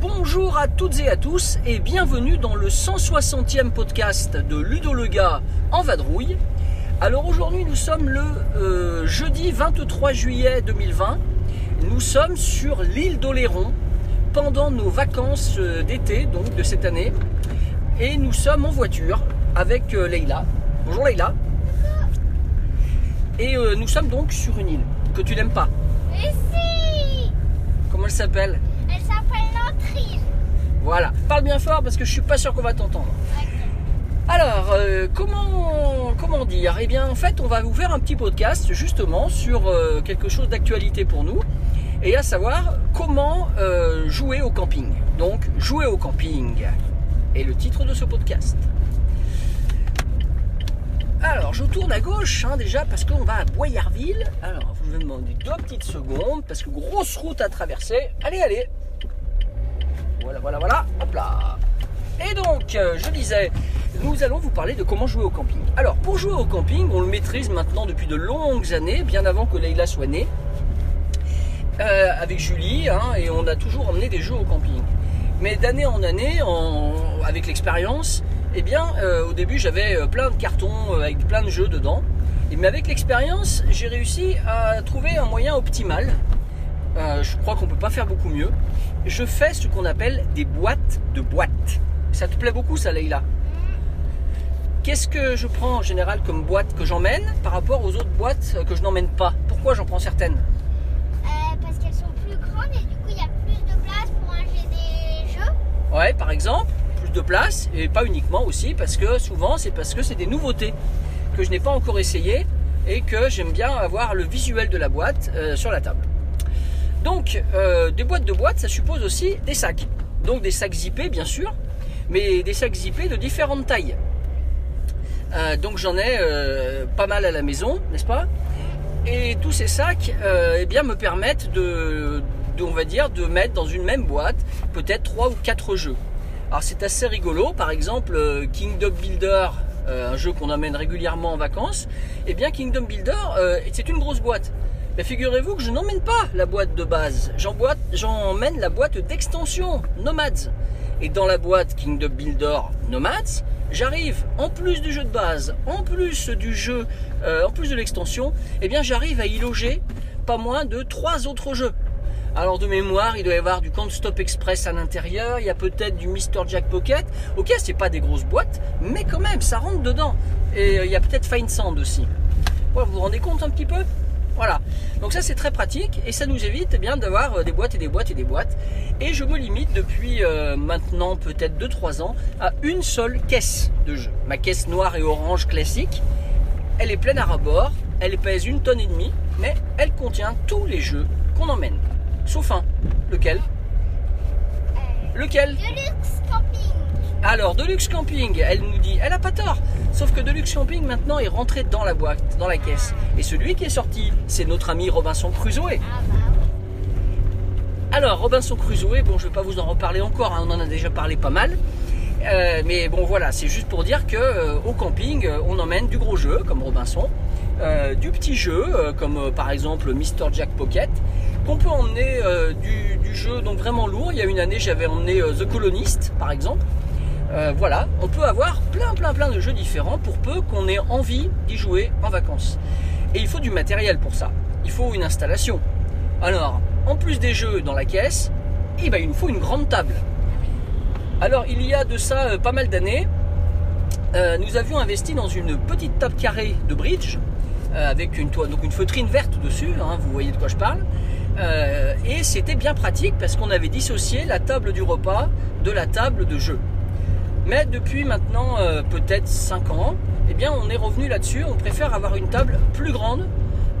Bonjour à toutes et à tous et bienvenue dans le 160e podcast de Ludo le gars en vadrouille. Alors aujourd'hui nous sommes le euh, jeudi 23 juillet 2020. Nous sommes sur l'île d'Oléron pendant nos vacances euh, d'été donc de cette année et nous sommes en voiture avec euh, Leïla. Bonjour Leïla. Et euh, nous sommes donc sur une île que tu n'aimes pas. Mais si Comment elle s'appelle? Elle s'appelle notre île. Voilà. Parle bien fort parce que je suis pas sûr qu'on va t'entendre. Alors, euh, comment, comment dire? Eh bien, en fait, on va vous faire un petit podcast justement sur euh, quelque chose d'actualité pour nous, et à savoir comment euh, jouer au camping. Donc, jouer au camping est le titre de ce podcast. Alors, je tourne à gauche hein, déjà parce qu'on va à Boyarville. Alors, vous me demandez deux petites secondes parce que grosse route à traverser. Allez, allez. Voilà, voilà, voilà. Hop là. Et donc, je disais, nous allons vous parler de comment jouer au camping. Alors, pour jouer au camping, on le maîtrise maintenant depuis de longues années, bien avant que Leïla soit née, euh, avec Julie, hein, et on a toujours emmené des jeux au camping. Mais d'année en année, avec l'expérience, eh bien, euh, au début, j'avais euh, plein de cartons avec plein de jeux dedans. Mais avec l'expérience, j'ai réussi à trouver un moyen optimal. Je crois qu'on peut pas faire beaucoup mieux. Je fais ce qu'on appelle des boîtes de boîtes. Ça te plaît beaucoup, ça, Leïla? Qu'est-ce que je prends en général comme boîte que j'emmène par rapport aux autres boîtes que je n'emmène pas? Pourquoi j'en prends certaines? Euh, parce qu'elles sont plus grandes et du coup il y a plus de place pour ranger des jeux. Ouais, par exemple, plus de place, et pas uniquement aussi, parce que souvent c'est parce que c'est des nouveautés que je n'ai pas encore essayé et que j'aime bien avoir le visuel de la boîte euh, sur la table. Donc, euh, des boîtes de boîtes, ça suppose aussi des sacs. Donc des sacs zippés, bien sûr, mais des sacs zippés de différentes tailles. Euh, donc j'en ai euh, pas mal à la maison, n'est-ce pas? Et tous ces sacs, euh, eh bien, me permettent de, on va dire, de mettre dans une même boîte peut-être trois ou quatre jeux. Alors c'est assez rigolo, par exemple Kingdom Builder, un jeu qu'on amène régulièrement en vacances. Eh bien Kingdom Builder, c'est une grosse boîte. Mais figurez-vous que je n'emmène pas la boîte de base, j'emmène la boîte d'extension Nomads. Et dans la boîte Kingdom Builder Nomads, j'arrive en plus du jeu de base, en plus du jeu, euh, en plus de l'extension, eh bien j'arrive à y loger pas moins de trois autres jeux. Alors de mémoire, il doit y avoir du Can't Stop Express à l'intérieur, il y a peut-être du Mr Jack Pocket. Ok, c'est pas des grosses boîtes, mais quand même, ça rentre dedans. Et euh, il y a peut-être Fine Sand aussi. Vous vous rendez compte un petit peu? Voilà. Donc ça c'est très pratique et ça nous évite eh bien d'avoir euh, des boîtes et des boîtes et des boîtes. Et je me limite depuis euh, maintenant peut-être 2-3 ans à une seule caisse de jeu. Ma caisse noire et orange classique. Elle est pleine à ras-bord, elle pèse une tonne et demie, mais elle contient tous les jeux qu'on emmène. Sauf un. Lequel? Lequel? Deluxe camping. Alors, Deluxe Camping, elle nous dit, elle a pas tort. Sauf que Deluxe Camping maintenant est rentré dans la boîte, dans la caisse. Et celui qui est sorti, c'est notre ami Robinson Crusoe. Alors, Robinson Crusoe, bon, je vais pas vous en reparler encore, hein, on en a déjà parlé pas mal. Euh, mais bon, voilà, c'est juste pour dire que euh, camping, euh, on emmène du gros jeu comme Robinson, du petit jeu comme par exemple Mr Jack Pocket, qu'on peut emmener du, du jeu donc vraiment lourd. Il y a une année, j'avais emmené The Colonist, par exemple. Euh, voilà, on peut avoir plein, plein, plein de jeux différents pour peu qu'on ait envie d'y jouer en vacances. Et il faut du matériel pour ça. Il faut une installation. Alors, en plus des jeux dans la caisse, eh ben, il nous faut une grande table. Alors, il y a de ça euh, pas mal d'années, euh, nous avions investi dans une petite table carrée de bridge avec une, toile, donc une feutrine verte dessus, hein, vous voyez de quoi je parle. Et c'était bien pratique parce qu'on avait dissocié la table du repas de la table de jeu. Mais depuis maintenant euh, peut-être 5 ans, eh bien on est revenu là-dessus, on préfère avoir une table plus grande,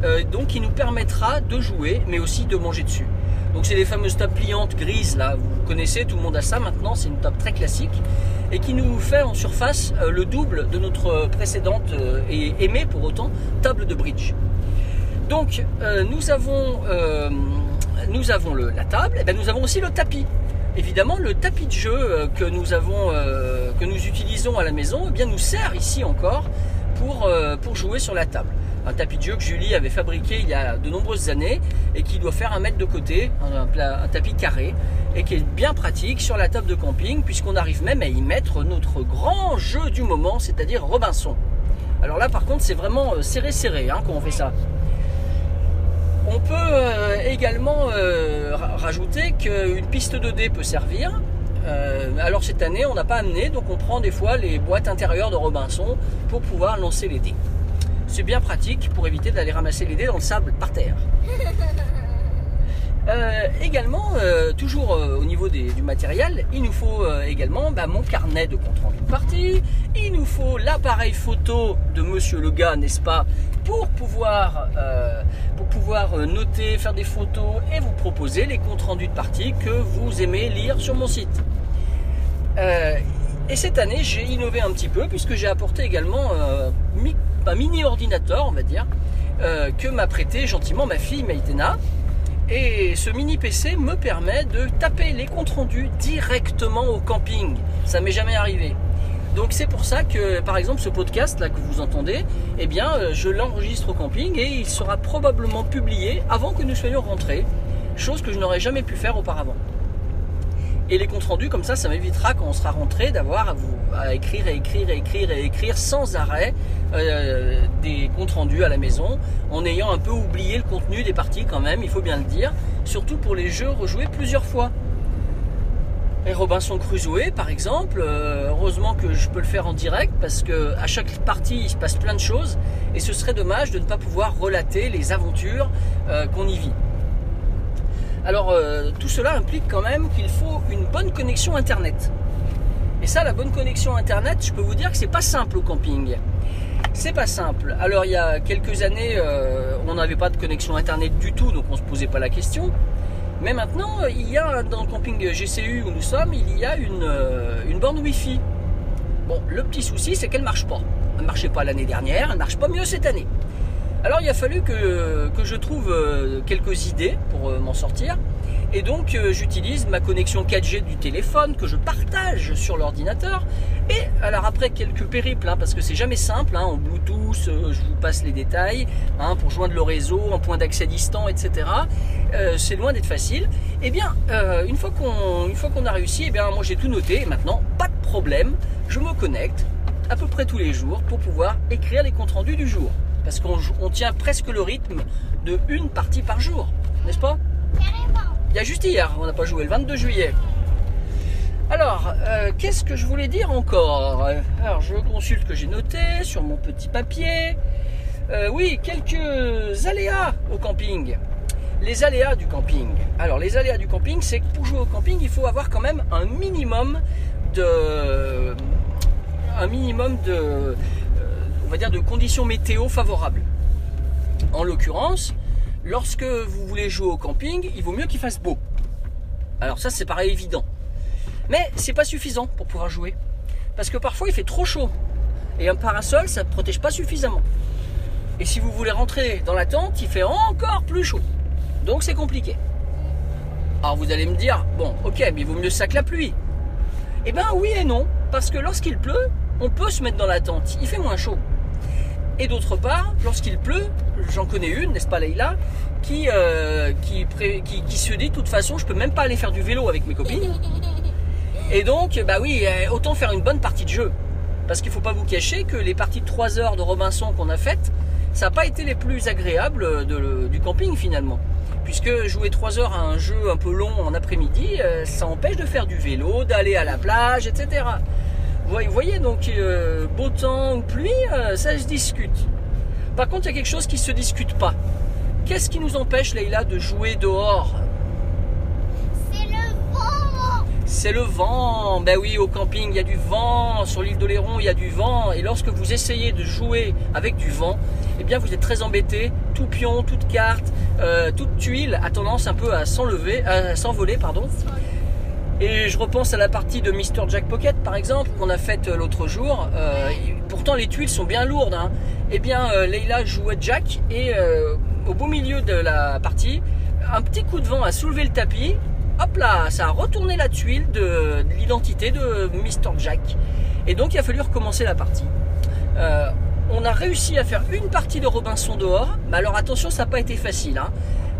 euh, donc qui nous permettra de jouer, mais aussi de manger dessus. Donc c'est les fameuses tables pliantes grises là, vous connaissez, tout le monde a ça maintenant, c'est une table très classique et qui nous fait en surface euh, le double de notre précédente et aimée pour autant table de bridge. Donc nous avons, nous avons la table, et ben nous avons aussi le tapis. Évidemment, le tapis de jeu que nous avons, que nous utilisons à la maison, eh bien nous sert ici encore pour, euh, pour jouer sur la table. Un tapis de jeu que Julie avait fabriqué il y a de nombreuses années et qui doit faire un mètre de côté, un, tapis carré et qui est bien pratique sur la table de camping puisqu'on arrive même à y mettre notre grand jeu du moment, c'est-à-dire Robinson. Alors là par contre c'est vraiment euh, serré serré hein, quand on fait ça. On peut euh, également ra- rajouter qu'une piste 2D peut servir. Euh, alors cette année on n'a pas amené donc on prend des fois les boîtes intérieures de Robinson pour pouvoir lancer les dés. C'est bien pratique pour éviter d'aller ramasser les dés dans le sable par terre. Euh, également, euh, toujours euh, au niveau des- du matériel, il nous faut également bah, mon carnet de compte rendu de partie, il nous faut l'appareil photo de Monsieur le gars, n'est-ce pas, pour pouvoir, euh, pour pouvoir euh, noter, faire des photos et vous proposer les comptes rendus de partie que vous aimez lire sur mon site. Euh, et cette année, j'ai innové un petit peu puisque j'ai apporté également un mini ordinateur, on va dire, que m'a prêté gentiment ma fille Maïtena. Et ce mini PC me permet de taper les comptes rendus directement au camping. Ça m'est jamais arrivé. Donc c'est pour ça que par exemple ce podcast là que vous entendez, eh euh, je l'enregistre au camping et il sera probablement publié avant que nous soyons rentrés, chose que je n'aurais jamais pu faire auparavant. Et les comptes rendus comme ça, ça m'évitera quand on sera rentré d'avoir à écrire et écrire et écrire et écrire sans arrêt euh, des comptes rendus à la maison, en ayant un peu oublié le contenu des parties quand même, il faut bien le dire, surtout pour les jeux rejoués plusieurs fois. Et Robinson Crusoe, par exemple, euh, heureusement que je peux le faire en direct parce que à chaque partie il se passe plein de choses et ce serait dommage de ne pas pouvoir relater les aventures euh, qu'on y vit. Alors euh, tout cela implique quand même qu'il faut une bonne connexion internet. Et ça, la bonne connexion internet, je peux vous dire que c'est pas simple au camping. C'est pas simple. Alors il y a quelques années, on n'avait pas de connexion internet du tout, donc on se posait pas la question. Mais maintenant, il y a dans le camping GCU où nous sommes, il y a une, euh, une borne Wi-Fi. Bon, le petit souci, c'est qu'elle marche pas. Elle marchait pas l'année dernière, elle marche pas mieux cette année. Alors il a fallu que, je trouve euh, quelques idées pour euh, m'en sortir. Et donc euh, j'utilise ma connexion 4G du téléphone que je partage sur l'ordinateur. Et alors après quelques périples, hein, parce que c'est jamais simple, hein, en Bluetooth, euh, je vous passe les détails, hein, pour joindre le réseau, en point d'accès distant, etc. Euh, c'est loin d'être facile. Et bien, euh, une fois qu'on a réussi, eh bien moi j'ai tout noté. Et maintenant, pas de problème, je me connecte à peu près tous les jours pour pouvoir écrire les comptes rendus du jour. Parce qu'on tient presque le rythme de une partie par jour, n'est-ce pas? Il y a juste hier, on n'a pas joué, le 22 juillet. Alors, euh, qu'est-ce que je voulais dire encore Euh, Alors, je consulte que j'ai noté sur mon petit papier. Euh, oui, quelques aléas au camping. Les aléas du camping. Alors, les aléas du camping, c'est que pour jouer au camping, il faut avoir quand même un minimum de, un minimum de, on va dire, de conditions météo favorables. En l'occurrence, lorsque vous voulez jouer au camping, il vaut mieux qu'il fasse beau. Alors ça, c'est pareil évident. Mais c'est pas suffisant pour pouvoir jouer. Parce que parfois, il fait trop chaud. Et un parasol, ça ne protège pas suffisamment. Et si vous voulez rentrer dans la tente, il fait encore plus chaud. Donc c'est compliqué. Alors vous allez me dire, bon, ok, mais il vaut mieux ça que la pluie. Eh ben oui et non. Parce que lorsqu'il pleut, on peut se mettre dans la tente. Il fait moins chaud. Et d'autre part, lorsqu'il pleut, j'en connais une, n'est-ce pas Leïla, qui, euh, qui, qui, se dit, de toute façon, je peux même pas aller faire du vélo avec mes copines. Et donc, bah oui, euh, autant faire une bonne partie de jeu. Parce qu'il faut pas vous cacher que les parties de 3 heures de Robinson qu'on a faites, ça n'a pas été les plus agréables du camping finalement. Puisque jouer 3 heures à un jeu un peu long en après-midi, euh, ça empêche de faire du vélo, d'aller à la plage, etc. Vous voyez- donc, euh, beau temps ou pluie, euh, ça se discute. Par contre, il y a quelque chose qui se discute pas. Qu'est-ce qui nous empêche, Leïla, de jouer dehors? C'est le vent. C'est le vent. Ben oui, au camping, il y a du vent. Sur l'île d'Oléron, il y a du vent. Et lorsque vous essayez de jouer avec du vent, eh bien, vous êtes très embêté. Tout pion, toute carte, euh, toute tuile a tendance un peu à s'enlever, à s'envoler, pardon. Et je repense à la partie de Mr. Jack Pocket, par exemple, qu'on a faite euh, l'autre jour. Euh, pourtant, les tuiles sont bien lourdes. Hein. Eh bien, euh, Leïla jouait Jack et au beau milieu de la partie, un petit coup de vent a soulevé le tapis. Hop là, ça a retourné la tuile de, de l'identité de Mr. Jack. Et donc il a fallu recommencer la partie. On a réussi à faire une partie de Robinson dehors, mais alors attention, ça n'a pas été facile. hein.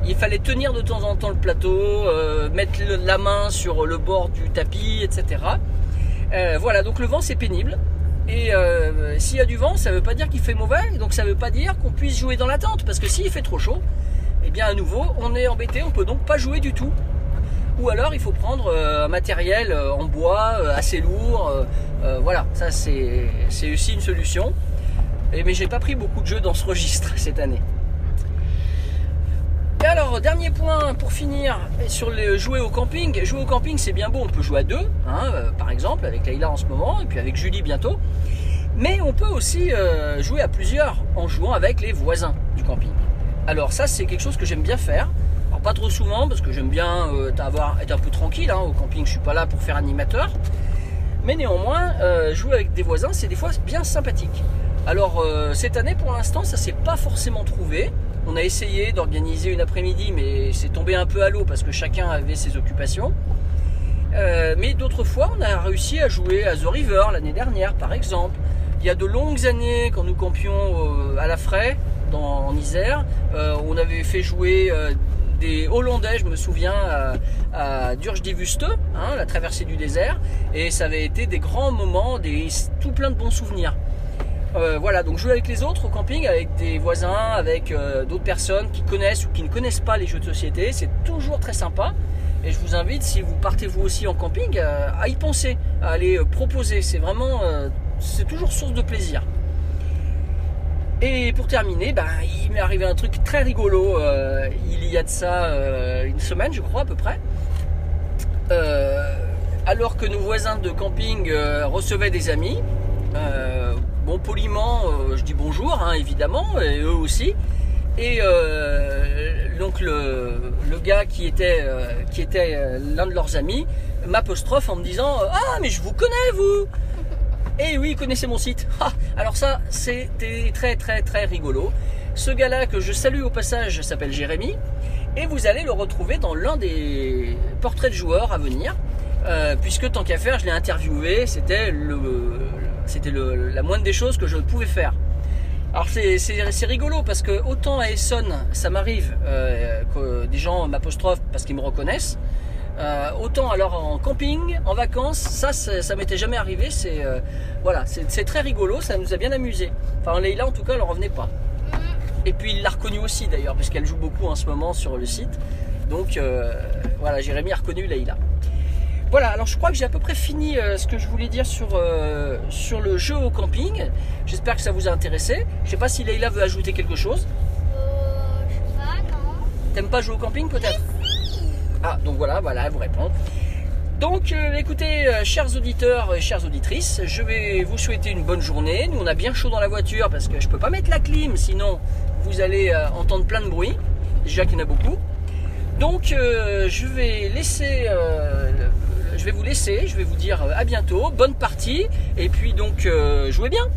Il fallait tenir de temps en temps le plateau, euh, mettre la main sur le bord du tapis, etc. Euh, voilà, donc le vent c'est pénible. Et euh, s'il y a du vent, ça ne veut pas dire qu'il fait mauvais, donc ça ne veut pas dire qu'on puisse jouer dans la tente, parce que s'il fait trop chaud, eh bien à nouveau, on est embêté, on peut donc pas jouer du tout. Ou alors il faut prendre un matériel en bois assez lourd. voilà, ça c'est c'est aussi une solution. Et, mais j'ai pas pris beaucoup de jeux dans ce registre cette année. Et alors, dernier point pour finir sur le jouer au camping. Jouer au camping, c'est bien beau, on peut jouer à deux, hein, euh, par exemple, avec Leïla en ce moment, et puis avec Julie bientôt. Mais on peut aussi euh, jouer à plusieurs en jouant avec les voisins du camping. Alors ça, c'est quelque chose que j'aime bien faire. Alors pas trop souvent, parce que j'aime bien euh, avoir, être un peu tranquille. hein. Au camping, je suis pas là pour faire animateur. Mais néanmoins, jouer avec des voisins, c'est des fois bien sympathique. Alors cette année, pour l'instant, ça s'est pas forcément trouvé. On a essayé d'organiser une après-midi, mais c'est tombé un peu à l'eau parce que chacun avait ses occupations. Euh, mais d'autres fois, on a réussi à jouer à The River l'année dernière, par exemple. Il y a de longues années, quand nous campions euh, à la Fray, dans, en Isère, euh, on avait fait jouer des Hollandais, je me souviens, à, à Durgdivuste, hein, la traversée du désert, et ça avait été des grands moments, des, tout plein de bons souvenirs. Euh, voilà, donc jouer avec les autres au camping, avec des voisins, avec euh, d'autres personnes qui connaissent ou qui ne connaissent pas les jeux de société, c'est toujours très sympa. Et je vous invite, si vous partez vous aussi en camping, euh, à y penser, à aller proposer. C'est vraiment, c'est toujours source de plaisir. Et pour terminer, ben, il m'est arrivé un truc très rigolo il y a de ça une semaine, je crois à peu près. Alors que nos voisins de camping recevaient des amis, poliment, euh, je dis bonjour hein, évidemment, et eux aussi. Et euh, donc le, gars qui était, euh, qui était l'un de leurs amis m'apostrophe en me disant Ah mais je vous connais vous et oui, il connaissait mon site. Alors ça, c'était très très très rigolo. Ce gars-là que je salue au passage s'appelle Jérémy. Et vous allez le retrouver dans l'un des portraits de joueurs à venir. Puisque tant qu'à faire, je l'ai interviewé. C'était le, c'était la moindre des choses que je pouvais faire. Alors c'est, rigolo parce que autant à Essonne, ça m'arrive euh, que des gens m'apostrophent parce qu'ils me reconnaissent. Euh, autant alors en camping, en vacances, ça, ça, m'était jamais arrivé. C'est euh, voilà, c'est, très rigolo, ça nous a bien amusé. Enfin, Leïla en tout cas, elle en revenait pas. Et puis il l'a reconnu aussi d'ailleurs, puisqu'elle joue beaucoup en ce moment sur le site. Donc voilà, Jérémy a reconnu Leïla. Voilà, alors je crois que j'ai à peu près fini euh, ce que je voulais dire sur, euh, sur le jeu au camping. J'espère que ça vous a intéressé. Je sais pas si Leïla veut ajouter quelque chose. Euh, je sais pas, non. T'aimes pas jouer au camping peut-être? Ah, donc voilà, voilà, elle vous répond. Donc euh, écoutez, euh, chers auditeurs et chères auditrices, je vais vous souhaiter une bonne journée. Nous, on a bien chaud dans la voiture parce que je peux pas mettre la clim, sinon vous allez euh, entendre plein de bruit. Déjà qu'il y en a beaucoup. Donc je vais laisser, je vais vous laisser, je vais vous dire euh, à bientôt, bonne partie, et puis donc euh, jouez bien.